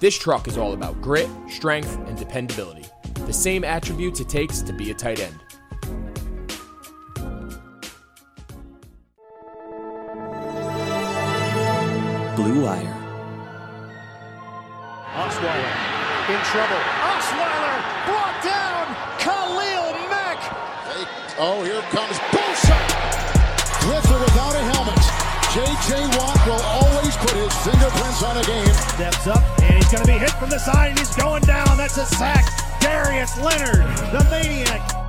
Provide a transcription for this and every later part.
This truck is all about grit, strength, and dependability, the same attributes it takes to be a tight end. Blue Wire. Osweiler in trouble. Osweiler brought down. Khalil Mack. Oh, here comes Bosa. With or without a helmet, J.J. Watt will always put his fingerprints on a game. Steps up and he's going to be hit from the side and he's going down. That's a sack. Darius Leonard, the maniac.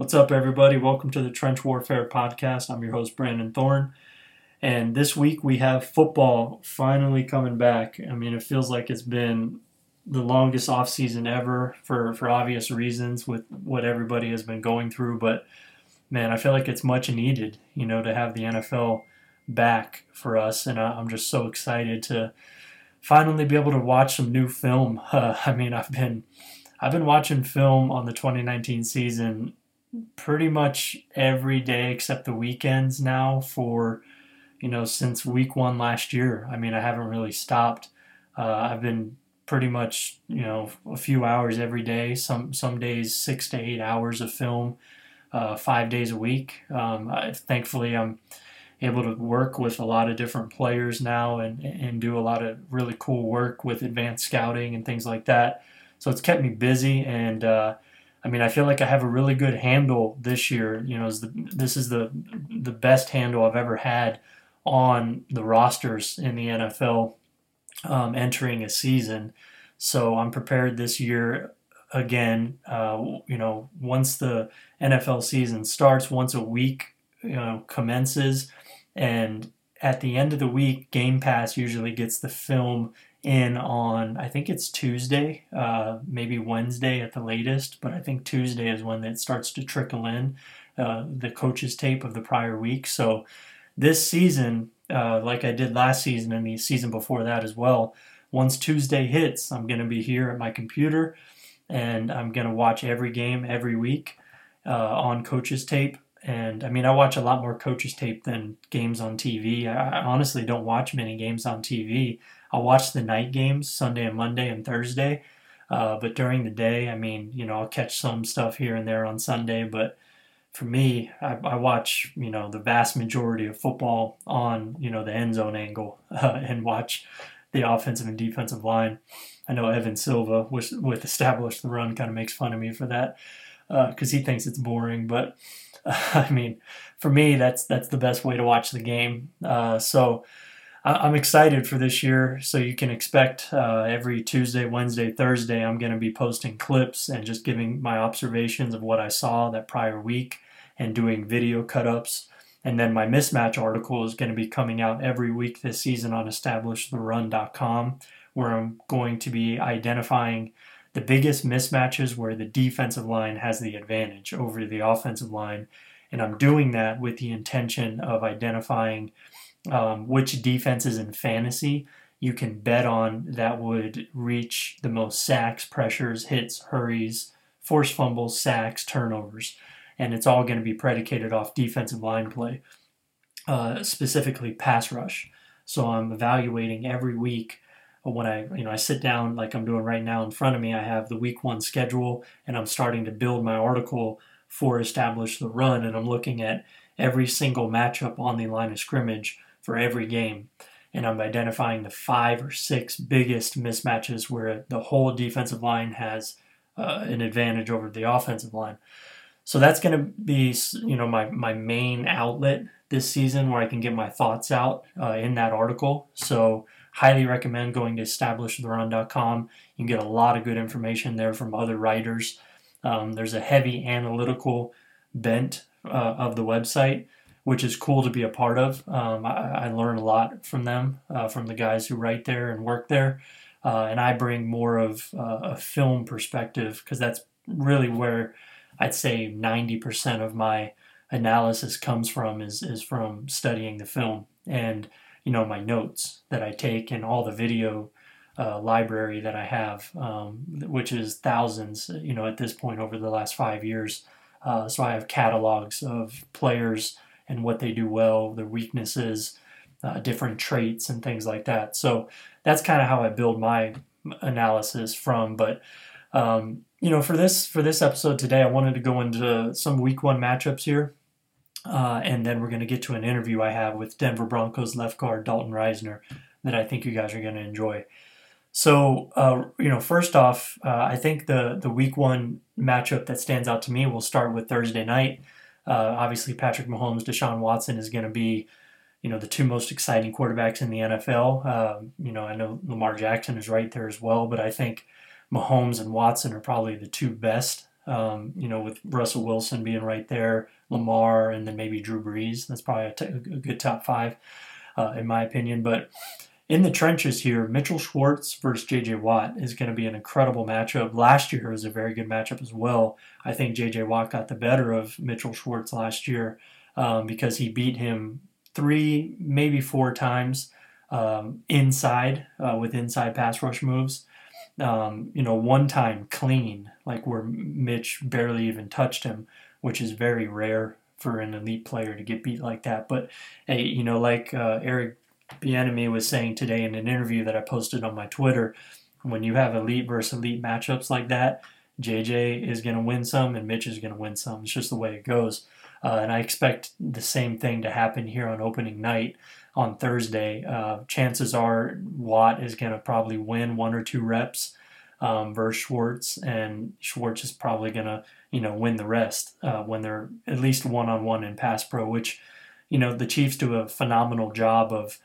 What's up, everybody? Welcome to the Trench Warfare Podcast. I'm your host, Brandon Thorn. And this week we have football finally coming back. I mean, it feels like it's been the longest off season ever for, for obvious reasons with what everybody has been going through. But man, I feel like it's much needed, you know, to have the NFL back for us. And I'm just so excited to finally be able to watch some new film. Uh, I mean, I've been I've been watching film on the 2019 season pretty much every day except the weekends now for you know since week one last year. I mean i haven't really stopped. Uh, i've been pretty much you know a few hours every day. Some some days six to eight hours of film uh, five days a week. Um, I, thankfully i'm able to work with a lot of different players now and, and do a lot of really cool work with advanced scouting and things like that. So it's kept me busy and uh, I mean, I feel like I have a really good handle this year. You know, is the, this is the the best handle I've ever had on the rosters in the NFL um, entering a season. So I'm prepared this year again. Uh, you know, once the NFL season starts, once a week you know commences, and at the end of the week, Game Pass usually gets the film in on I think it's Tuesday, uh, maybe Wednesday at the latest, but I think Tuesday is when it starts to trickle in uh, the coaches tape of the prior week. So this season, uh, like I did last season and the season before that as well, once Tuesday hits, I'm going to be here at my computer and I'm going to watch every game every week uh, on coaches tape. And I mean, I watch a lot more coaches tape than games on TV. I honestly don't watch many games on TV. I'll watch the night games Sunday and Monday and Thursday. Uh, but during the day, I mean, you know, I'll catch some stuff here and there on Sunday. But for me, I, I watch, you know, the vast majority of football on, you know, the end zone angle uh, and watch the offensive and defensive line. I know Evan Silva with, with established the run kind of makes fun of me for that because uh, he thinks it's boring. But I mean, for me, that's that's the best way to watch the game. Uh, so I'm excited for this year. So you can expect uh, every Tuesday, Wednesday, Thursday, I'm going to be posting clips and just giving my observations of what I saw that prior week and doing video cut ups. And then my mismatch article is going to be coming out every week this season on establishtherun.com, where I'm going to be identifying the biggest mismatches where the defensive line has the advantage over the offensive line. And I'm doing that with the intention of identifying um, which defenses in fantasy you can bet on that would reach the most sacks, pressures, hits, hurries, force fumbles, sacks, turnovers. And it's all going to be predicated off defensive line play, uh, specifically pass rush. So I'm evaluating every week when I, you know, I sit down like I'm doing right now in front of me. I have the week one schedule, and I'm starting to build my article for establish the run, and I'm looking at every single matchup on the line of scrimmage for every game. And I'm identifying the five or six biggest mismatches where the whole defensive line has uh, an advantage over the offensive line. so that's going to be you know my my main outlet this season where I can get my thoughts out uh, in that article. So highly recommend going to establishtherun.com. You can get a lot of good information there from other writers. Um, there's a heavy analytical bent uh, of the website, which is cool to be a part of. Um, I, I, learn a lot from them, uh, from the guys who write there and work there. Uh, and I bring more of uh, a film perspective because that's really where I'd say 90% of my analysis comes from is, is from studying the film and you know my notes that I take and all the video uh, library that I have, um, which is thousands, you know, at this point over the last five years. Uh, so I have catalogs of players and what they do well, their weaknesses, uh, different traits, and things like that. So that's kind of how I build my analysis from. But um, you know, for this for this episode today, I wanted to go into some Week One matchups here. Uh, and then we're going to get to an interview I have with Denver Broncos left guard Dalton Risner that I think you guys are going to enjoy. So, uh, you know, first off, uh, I think the the week one matchup that stands out to me will start with Thursday night. Uh, obviously, Patrick Mahomes, Deshaun Watson is going to be, you know, the two most exciting quarterbacks in the NFL. Um, you know, I know Lamar Jackson is right there as well, but I think Mahomes and Watson are probably the two best. Um, you know, with Russell Wilson being right there, Lamar, and then maybe Drew Brees. That's probably a, t- a good top five, uh, in my opinion. But in the trenches here, Mitchell Schwartz versus J.J. Watt is going to be an incredible matchup. Last year was a very good matchup as well. I think J.J. Watt got the better of Mitchell Schwartz last year um, because he beat him three, maybe four times um, inside uh, with inside pass rush moves. Um, you know, one time clean, like where Mitch barely even touched him which is very rare for an elite player to get beat like that. But hey, you know, like uh, Eric Bieniemy was saying today in an interview that I posted on my Twitter, when you have elite versus elite matchups like that, JJ is going to win some and Mitch is going to win some. It's just the way it goes. Uh, and I expect the same thing to happen here on opening night on Thursday. Uh, chances are Watt is going to probably win one or two reps um, versus Schwartz, and Schwartz is probably going to you know win the rest uh, when they're at least one on one in pass pro, which you know the Chiefs do a phenomenal job of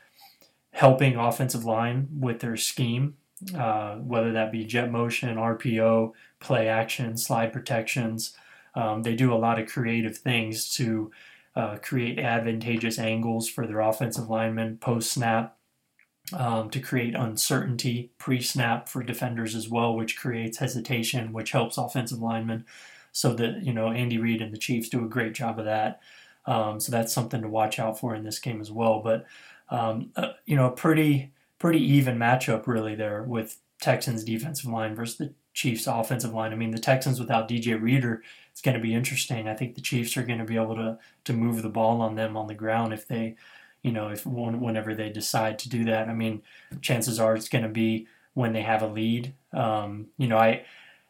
helping offensive line with their scheme, uh, whether that be jet motion, RPO, play action, slide protections. Um, they do a lot of creative things to uh, create advantageous angles for their offensive linemen post snap. Um, to create uncertainty pre snap for defenders as well, which creates hesitation, which helps offensive linemen. So that you know Andy Reid and the Chiefs do a great job of that. Um, so that's something to watch out for in this game as well. But um, uh, you know, pretty pretty even matchup really there with Texans defensive line versus the Chiefs offensive line. I mean, the Texans without DJ Reader, it's going to be interesting. I think the Chiefs are going to be able to to move the ball on them on the ground if they, you know, if whenever they decide to do that. I mean, chances are it's going to be when they have a lead. Um, you know, I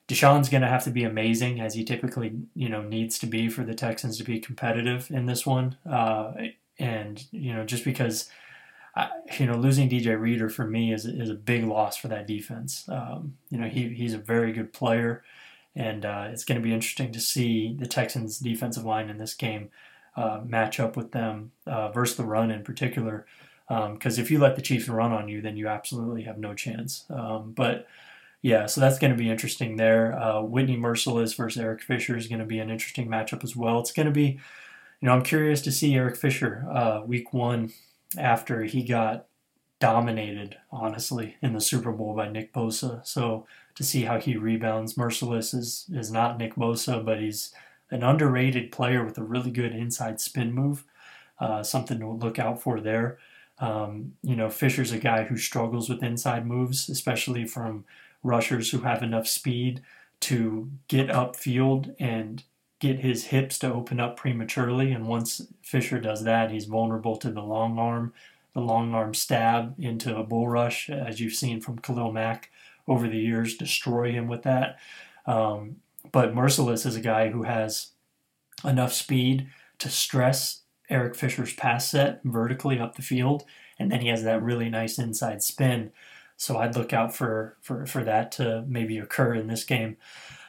Deshaun's going to have to be amazing as he typically, you know, needs to be for the Texans to be competitive in this one. Uh, and you know, just because, you know, losing DJ Reader for me is is a big loss for that defense. Um, you know, he he's a very good player, and uh, it's going to be interesting to see the Texans' defensive line in this game uh, match up with them uh, versus the run in particular. Because um, if you let the Chiefs run on you, then you absolutely have no chance. Um, but yeah, so that's going to be interesting there. Uh, Whitney Mercilus versus Eric Fisher is going to be an interesting matchup as well. It's going to be, you know, I'm curious to see Eric Fisher uh, week one after he got dominated, honestly, in the Super Bowl by Nick Bosa. So to see how he rebounds. Mercilus is, is not Nick Bosa, but he's an underrated player with a really good inside spin move. Uh, something to look out for there. Um, you know, Fisher's a guy who struggles with inside moves, especially from rushers who have enough speed to get upfield and get his hips to open up prematurely. And once Fisher does that, he's vulnerable to the long arm, the long arm stab into a bull rush, as you've seen from Khalil Mack over the years, destroy him with that. Um, but Mercilus is a guy who has enough speed to stress Eric Fisher's pass set vertically up the field, and then he has that really nice inside spin so I'd look out for for, for that to maybe occur in this game.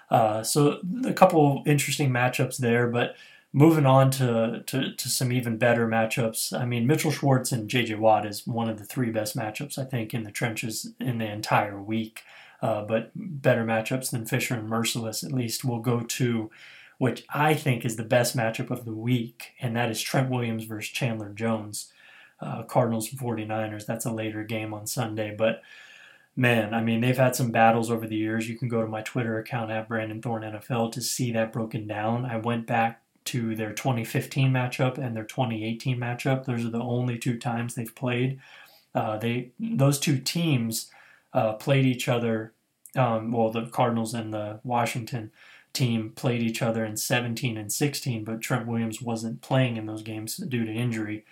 Uh, so a couple interesting matchups there, but moving on to, to, to some even better matchups. I mean, Mitchell Schwartz and J.J. Watt is one of the three best matchups I think in the trenches in the entire week. Uh, but better matchups than Fisher and Mercilus, at least will go to which I think is the best matchup of the week, and that is Trent Williams versus Chandler Jones. Uh, Cardinals and 49ers. That's a later game on Sunday. But man, I mean, they've had some battles over the years. You can go to my Twitter account at Brandon Thorn NFL to see that broken down. I went back to their 2015 matchup and their 2018 matchup. Those are the only two times they've played. Uh, they those two teams uh, played each other. Um, well, the Cardinals and the Washington team played each other in 17 and 16, but Trent Williams wasn't playing in those games due to injury.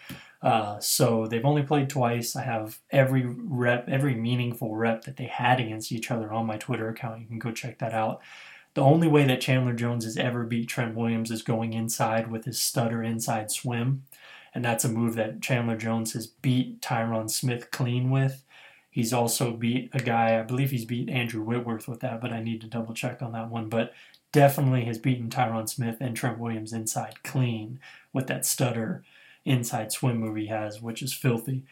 Uh, so they've only played twice. I have every rep, every meaningful rep that they had against each other on my Twitter account. You can go check that out. The only way that Chandler Jones has ever beat Trent Williams is going inside with his stutter inside swim. And that's a move that Chandler Jones has beat Tyron Smith clean with. He's also beat a guy, I believe he's beat Andrew Whitworth with that, but I need to double check on that one. But definitely has beaten Tyron Smith and Trent Williams inside clean with that stutter inside swim move he has, which is filthy.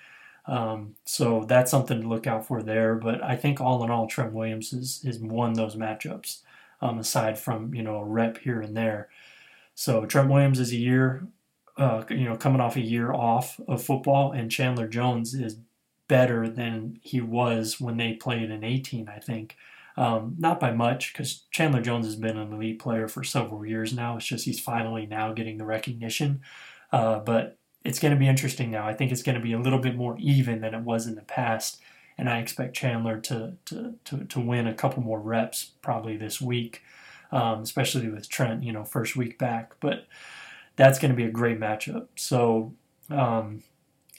Um, so that's something to look out for there. But I think all in all, Trent Williams has, has won those matchups, um, aside from you know a rep here and there. So Trent Williams is a year, uh, you know, coming off a year off of football, and Chandler Jones is better than he was when they played in 18. I think. Um, not by much, because Chandler Jones has been an elite player for several years now. It's just he's finally now getting the recognition. Uh, but it's going to be interesting now. I think it's going to be a little bit more even than it was in the past. And I expect Chandler to, to, to, to win a couple more reps probably this week, um, especially with Trent, you know, first week back. But that's going to be a great matchup. So, um,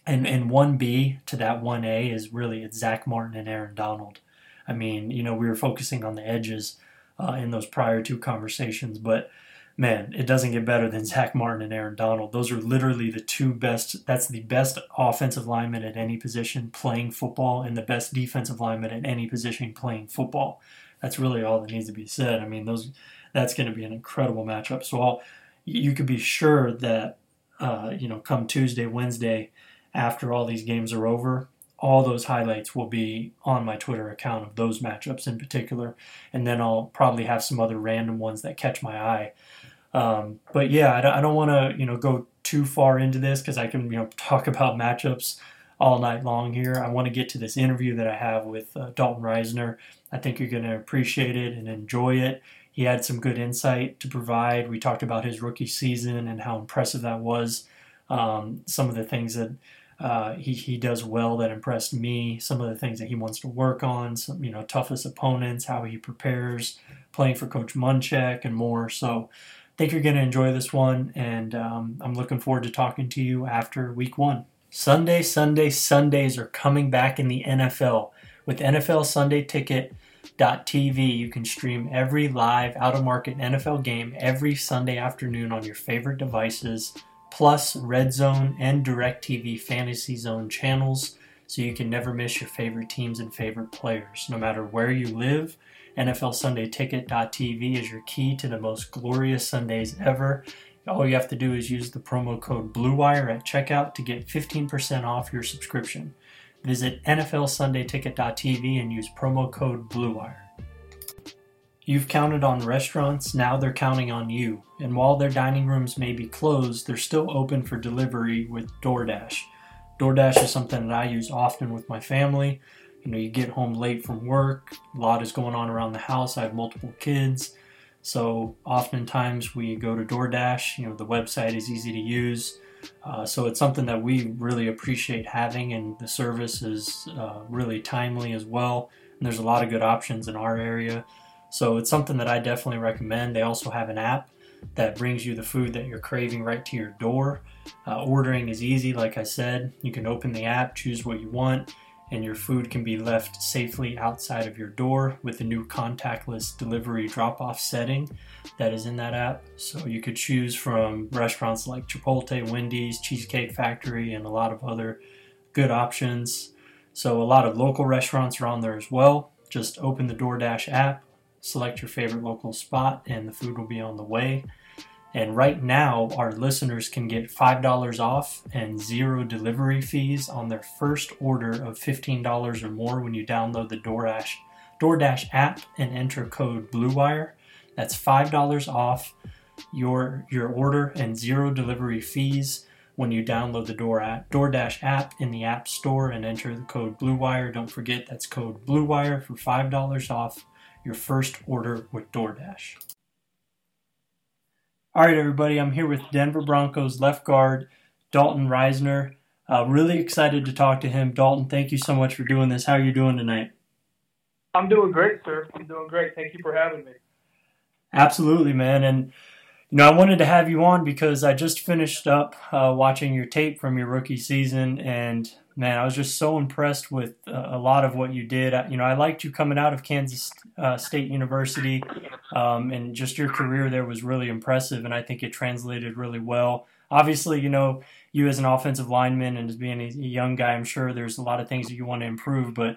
and, and 1B to that 1A is really it's Zack Martin and Aaron Donald. I mean, you know, we were focusing on the edges uh, in those prior two conversations, but man, it doesn't get better than Zack Martin and Aaron Donald. Those are literally the two best. That's the best offensive lineman at any position playing football, and the best defensive lineman at any position playing football. That's really all that needs to be said. I mean, those that's going to be an incredible matchup. So I'll, you could be sure that uh, you know, come Tuesday, Wednesday, after all these games are over, all those highlights will be on my Twitter account of those matchups in particular, and then I'll probably have some other random ones that catch my eye. Um, but yeah, I don't, want to you know go too far into this because I can you know talk about matchups all night long here. I want to get to this interview that I have with uh, Dalton Risner. I think you're going to appreciate it and enjoy it. He had some good insight to provide. We talked about his rookie season and how impressive that was. Um, some of the things that uh, he, he does well that impressed me. Some of the things that he wants to work on, some you know toughest opponents, how he prepares, playing for Coach Munchak, and more. So think you're going to enjoy this one, and um, I'm looking forward to talking to you after Week One. Sunday, Sunday, Sundays are coming back in the NFL with NFL Sunday Ticket. TV. You can stream every live out of market NFL game every Sunday afternoon on your favorite devices plus Red Zone and DirecTV Fantasy Zone channels so you can never miss your favorite teams and favorite players. No matter where you live, NFL Sunday Ticket.tv is your key to the most glorious Sundays ever. All you have to do is use the promo code BLUEWIRE at checkout to get 15% off your subscription. Visit NFL Sunday Ticket.tv and use promo code BLUEWIRE. You've counted on restaurants, now they're counting on you. And while their dining rooms may be closed, they're still open for delivery with DoorDash. DoorDash is something that I use often with my family. You know, you get home late from work, a lot is going on around the house. I have multiple kids. So oftentimes we go to DoorDash. You know, the website is easy to use. Uh, so it's something that we really appreciate having, and the service is uh, really timely as well. And there's a lot of good options in our area. So it's something that I definitely recommend. They also have an app that brings you the food that you're craving right to your door. Uh, ordering is easy, like I said. You can open the app, choose what you want, and your food can be left safely outside of your door with the new contactless delivery drop off setting that is in that app. So you could choose from restaurants like Chipotle, Wendy's, Cheesecake Factory, and a lot of other good options. So a lot of local restaurants are on there as well. Just open the DoorDash app, select your favorite local spot, and the food will be on the way. And right now, our listeners can get $5 off and zero delivery fees on their first order of $15 or more when you download the DoorDash, DoorDash app and enter code BLUEWIRE. That's $5 off your, your order and zero delivery fees when you download the Door app, DoorDash app in the App Store and enter the code BLUEWIRE. Don't forget that's code BLUEWIRE for $5 off your first order with DoorDash. All right, everybody, I'm here with Denver Broncos left guard Dalton Risner. Uh, really excited to talk to him. Dalton, thank you so much for doing this. How are you doing tonight? I'm doing great, sir. I'm doing great. Thank you for having me. Absolutely, man. And you know, I wanted to have you on because I just finished up uh, watching your tape from your rookie season, and man, I was just so impressed with uh, a lot of what you did. I, you know, I liked you coming out of Kansas uh, State University, um, and just your career there was really impressive, and I think it translated really well. Obviously, you know, you as an offensive lineman and as being a young guy, I'm sure there's a lot of things that you want to improve, but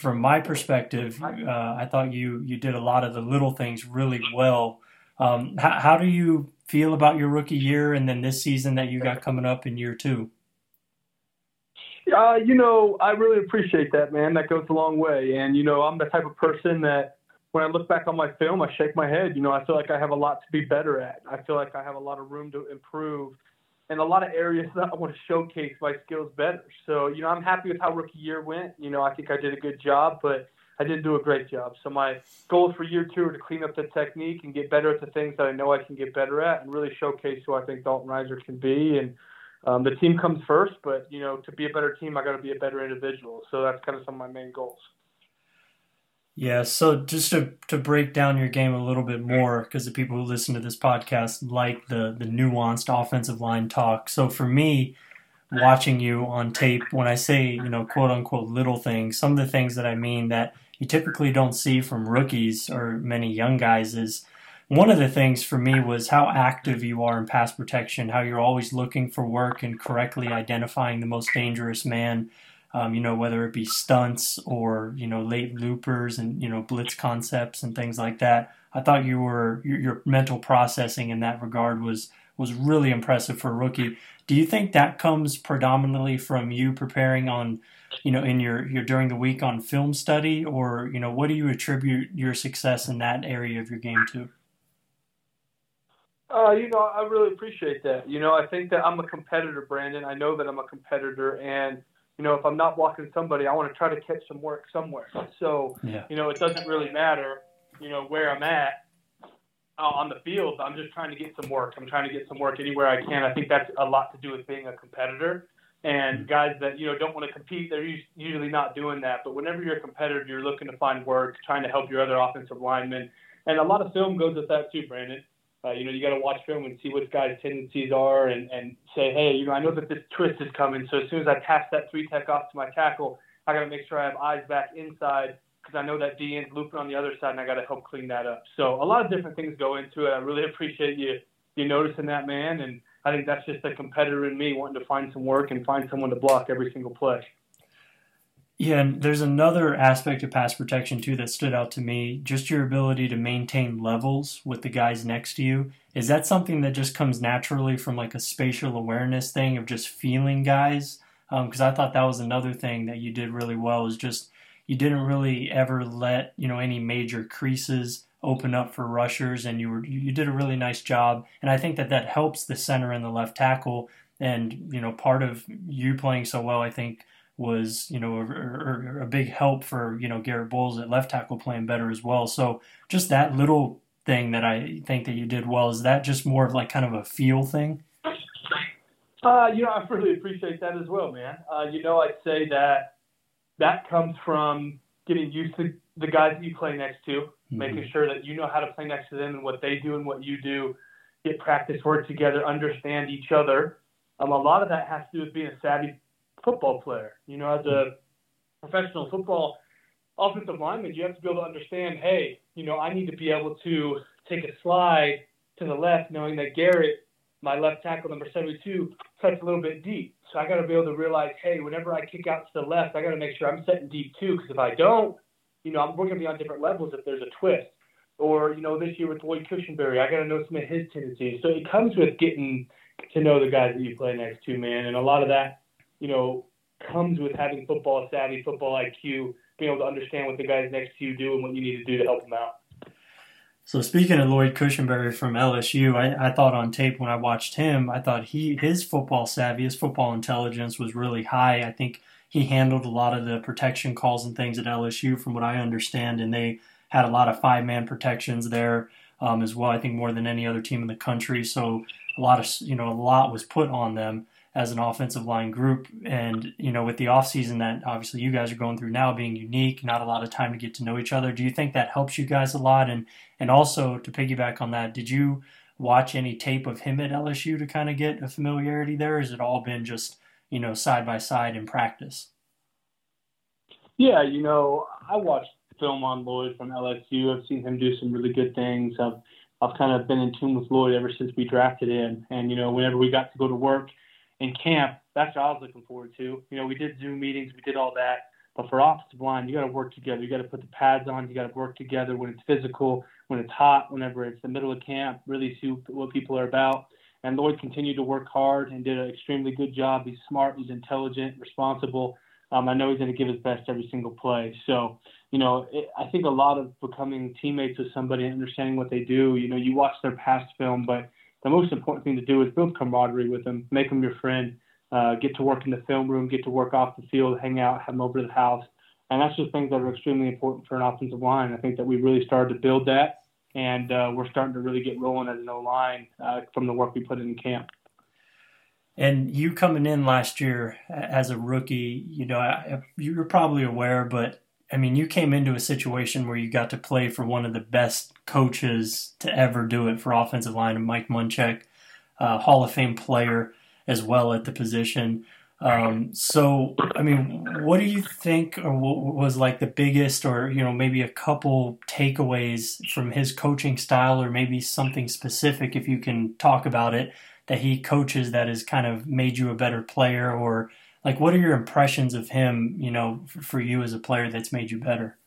from my perspective, uh, I thought you you did a lot of the little things really well um, how, how do you feel about your rookie year and then this season that you got coming up in year two? Uh, you know, I really appreciate that, man. That goes a long way. And, you know, I'm the type of person that when I look back on my film, I shake my head. You know, I feel like I have a lot to be better at. I feel like I have a lot of room to improve and a lot of areas that I want to showcase my skills better. So, you know, I'm happy with how rookie year went. You know, I think I did a good job, but I didn't do a great job. So my goals for year two are to clean up the technique and get better at the things that I know I can get better at, and really showcase who I think Dalton Risner can be. And um, the team comes first, but you know, to be a better team, I got to be a better individual. So that's kind of some of my main goals. Yeah, so just to, to break down your game a little bit more, because the people who listen to this podcast like the the nuanced offensive line talk. So for me, watching you on tape, when I say you know quote unquote little things, some of the things that I mean that you typically don't see from rookies or many young guys is one of the things for me was how active you are in pass protection, how you're always looking for work and correctly identifying the most dangerous man. Um, you know, whether it be stunts or you know late loopers and you know blitz concepts and things like that. I thought you were your, your mental processing in that regard was was really impressive for a rookie. Do you think that comes predominantly from you preparing on you know, in your, your during the week on film study, or you know, what do you attribute your success in that area of your game to? Uh, you know, I really appreciate that. You know, I think that I'm a competitor, Brandon. I know that I'm a competitor, and you know, if I'm not blocking somebody, I want to try to catch some work somewhere. So, yeah. you know, it doesn't really matter, you know, where I'm at uh, on the field. I'm just trying to get some work. I'm trying to get some work anywhere I can. I think that's a lot to do with being a competitor. And guys that you know don't want to compete, they're usually not doing that. But whenever you're a competitor, you're looking to find work, trying to help your other offensive linemen, and a lot of film goes with that too, Brandon. Uh, you know, you got to watch film and see what guys' tendencies are, and and say, hey, you know, I know that this twist is coming, so as soon as I pass that three tech off to my tackle, I got to make sure I have eyes back inside because I know that D end's looping on the other side, and I got to help clean that up. So a lot of different things go into it. I really appreciate you you noticing that, man, and I think that's just a competitor in me wanting to find some work and find someone to block every single play. Yeah, and there's another aspect of pass protection too that stood out to me. Just your ability to maintain levels with the guys next to you. Is that something that just comes naturally from like a spatial awareness thing of just feeling guys? Because um, I thought that was another thing that you did really well. Is just you didn't really ever let you know any major creases open up for rushers, and you were you did a really nice job. And I think that that helps the center and the left tackle. And you know, part of you playing so well, I think, was you know a, a, big help for you know Garrett Bolles at left tackle playing better as well. So just that little thing that I think that you did well is that just more of like kind of a feel thing. Uh, you know, I really appreciate that as well, man. Uh, you know, I'd say that that comes from getting used to the guys that you play next to, mm-hmm. making sure that you know how to play next to them and what they do and what you do, get practice work together, understand each other. Um, a lot of that has to do with being a savvy football player. You know, as a professional football offensive lineman, you have to be able to understand, hey, you know, I need to be able to take a slide to the left, knowing that Garrett, my left tackle, number 72, cuts a little bit deep. So I got to be able to realize, hey, whenever I kick out to the left, I got to make sure I'm setting deep too, because if I don't, you know, I'm, we're going to be on different levels if there's a twist. Or, you know, this year with Lloyd Cushenberry, I got to know some of his tendencies. So it comes with getting to know the guys that you play next to, man. And a lot of that, you know, comes with having football savvy, football IQ, being able to understand what the guys next to you do and what you need to do to help them out. So speaking of Lloyd Cushenberry from LSU, I, I, thought on tape when I watched him, I thought he his football savvy, his football intelligence was really high. I think he handled a lot of the protection calls and things at LSU, from what I understand, and they had a lot of five man protections there um, as well. I think more than any other team in the country. So a lot of you know a lot was put on them as an offensive line group. And, you know, with the offseason that obviously you guys are going through now being unique, not a lot of time to get to know each other, do you think that helps you guys a lot? And and also to piggyback on that, did you watch any tape of him at LSU to kind of get a familiarity there? Has it all been just, you know, side by side in practice? Yeah, you know, I watched film on Lloyd from LSU. I've seen him do some really good things. I've I've kind of been in tune with Lloyd ever since we drafted him. And, you know, whenever we got to go to work – in camp, that's what I was looking forward to. You know, we did Zoom meetings, we did all that. But for offensive line, you got to work together. You got to put the pads on. You got to work together when it's physical, when it's hot, whenever it's the middle of camp. Really see what people are about. And Lloyd continued to work hard and did an extremely good job. He's smart, he's intelligent, responsible. Um, I know he's going to give his best every single play. So, you know, it, I think a lot of becoming teammates with somebody and understanding what they do. You know, you watch their past film, but the most important thing to do is build camaraderie with them, make them your friend, uh, get to work in the film room, get to work off the field, hang out, have them over to the house. And that's just things that are extremely important for an offensive line. I think that we really started to build that, and uh, we're starting to really get rolling as an O line uh, from the work we put in camp. And you coming in last year as a rookie, you know, you're probably aware, but I mean, you came into a situation where you got to play for one of the best coaches to ever do it for offensive line, Mike Munchak, uh, Hall of Fame player as well at the position. Um, so, I mean, what do you think, or what was like the biggest, or you know, maybe a couple takeaways from his coaching style, or maybe something specific, if you can talk about it, that he coaches that has kind of made you a better player, or like what are your impressions of him you know for you as a player that's made you better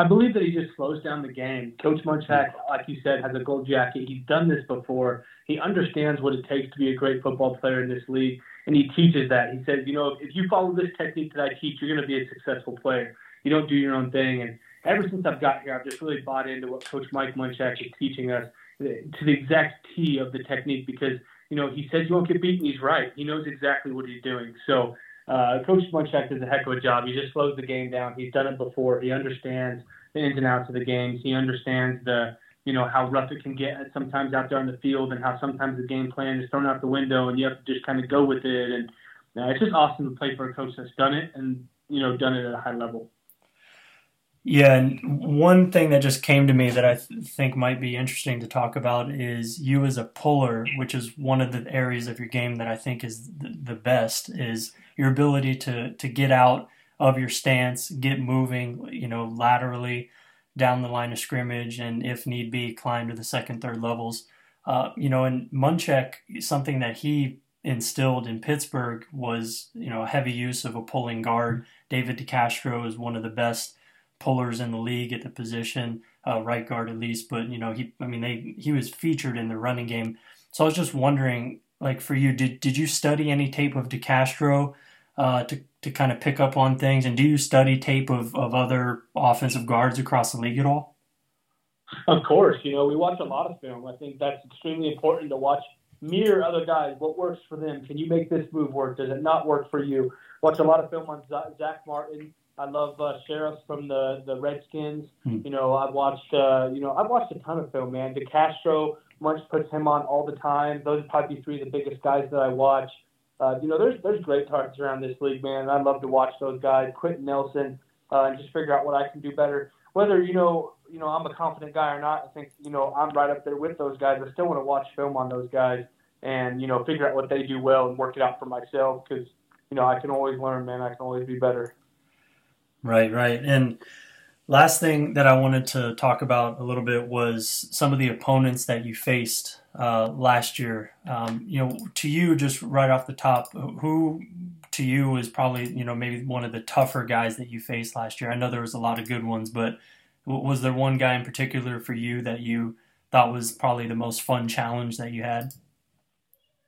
I believe that he just slows down the game. Coach Munchak, like you said, has a gold jacket. He's done this before. He understands what it takes to be a great football player in this league, and he teaches that. He says, you know, if you follow this technique that I teach, you're going to be a successful player. You don't do your own thing. And ever since I've got here, I've just really bought into what Coach Mike Munchak is teaching us eh, to the exact T of the technique because you know, he says you won't get beaten. He's right. He knows exactly what he's doing. So uh, Coach Munchak does a heck of a job. He just slows the game down. He's done it before. He understands the ins and outs of the games. He understands the you know how rough it can get sometimes out there on the field, and how sometimes the game plan is thrown out the window, and you have to just kind of go with it. And uh, it's just awesome to play for a coach that's done it and you know done it at a high level. Yeah, and one thing that just came to me that I th- think might be interesting to talk about is you as a puller, which is one of the areas of your game that I think is the, the best, is your ability to to get out of your stance, get moving, you know, laterally down the line of scrimmage, and if need be, climb to the second, third levels. Uh, you know, and Munchak, something that he instilled in Pittsburgh was, you know, a heavy use of a pulling guard. David DeCastro is one of the best pullers in the league at the position, uh, right guard at least. But you know, he I mean they he was featured in the running game. So I was just wondering, like for you, did did you study any tape of DeCastro uh, to to kind of pick up on things, and do you study tape of of other offensive guards across the league at all? Of course, you know we watch a lot of film. I think that's extremely important to watch. Mirror other guys. What works for them? Can you make this move work? Does it not work for you? Watch a lot of film on Zack Martin I love uh, Scherff from the the Redskins. Hmm. You know, I've watched uh, you know I've watched a ton of film, man. DeCastro, Munch puts him on all the time. Those are probably three of the biggest guys that I watch. Uh, you know, there's there's great targets around this league, man. I love to watch those guys. Quenton Nelson, uh, and just figure out what I can do better. Whether you know you know I'm a confident guy or not, I think you know I'm right up there with those guys. I still want to watch film on those guys and you know figure out what they do well and work it out for myself because you know I can always learn, man. I can always be better. Right, right. And last thing that I wanted to talk about a little bit was some of the opponents that you faced uh, last year. Um, you know, to you, just right off the top, who to you is probably you know maybe one of the tougher guys that you faced last year? I know there was a lot of good ones, but Was there one guy in particular for you that you thought was probably the most fun challenge that you had?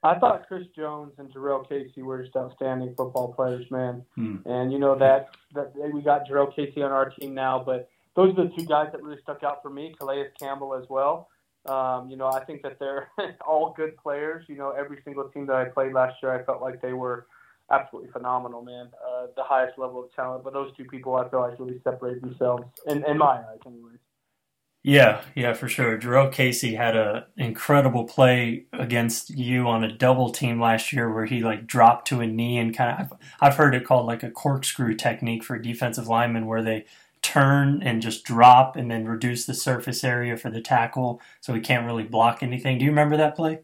I thought Chris Jones and Jurrell Casey were just outstanding football players, man. Hmm. And you know that that we got Jurrell Casey on our team now, but those are the two guys that really stuck out for me. Calais Campbell as well. Um, you know, I think that they're all good players. You know, every single team that I played last year, I felt like they were absolutely phenomenal, man. Uh, the highest level of talent. But those two people, I feel like, really separate themselves in, in my eyes, anyways. Yeah, yeah, for sure. Jurrell Casey had an incredible play against you on a double team last year where he like dropped to a knee and kind of I've, I've heard it called like a corkscrew technique for defensive linemen where they turn and just drop and then reduce the surface area for the tackle so he can't really block anything. Do you remember that play?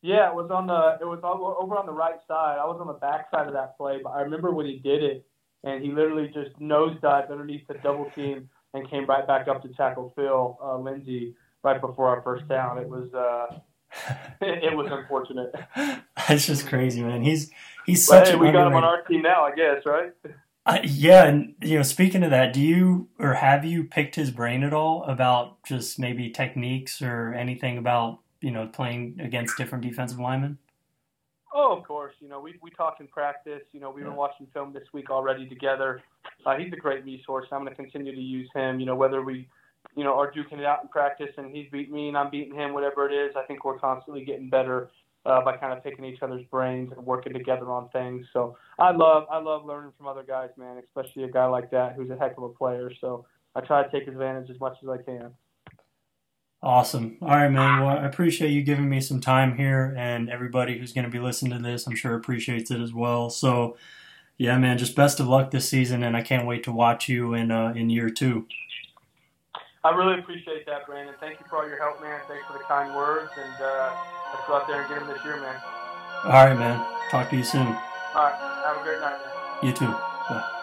Yeah, it was on the it was over on the right side. I was on the back side of that play, but I remember when he did it and he literally just nosedived underneath the double team and came right back up to tackle Phil uh, Lindsay right before our first down. It was uh, it was unfortunate. That's just crazy, man. He's he's such. Hey, we got him on our team now, I guess, right? Uh, yeah, and you know, speaking of that, do you or have you picked his brain at all about just maybe techniques or anything about you know playing against different defensive linemen? Oh, of course. You know, we we talk in practice. You know, we've been watching film this week already together. Uh, he's a great resource. I'm going to continue to use him. You know, whether we, you know, are duking it out in practice and he's beating me and I'm beating him, whatever it is. I think we're constantly getting better uh, by kind of picking each other's brains and working together on things. So I love I love learning from other guys, man. Especially a guy like that who's a heck of a player. So I try to take advantage as much as I can. Awesome. All right, man. Well, I appreciate you giving me some time here, and everybody who's going to be listening to this, I'm sure appreciates it as well. So, yeah, man, just best of luck this season, and I can't wait to watch you in uh, in year two. I really appreciate that, Brandon. Thank you for all your help, man. Thanks for the kind words, and uh, let's go out there and get him this year, man. All right, man. Talk to you soon. All right. Have a great night, man. You too. Bye.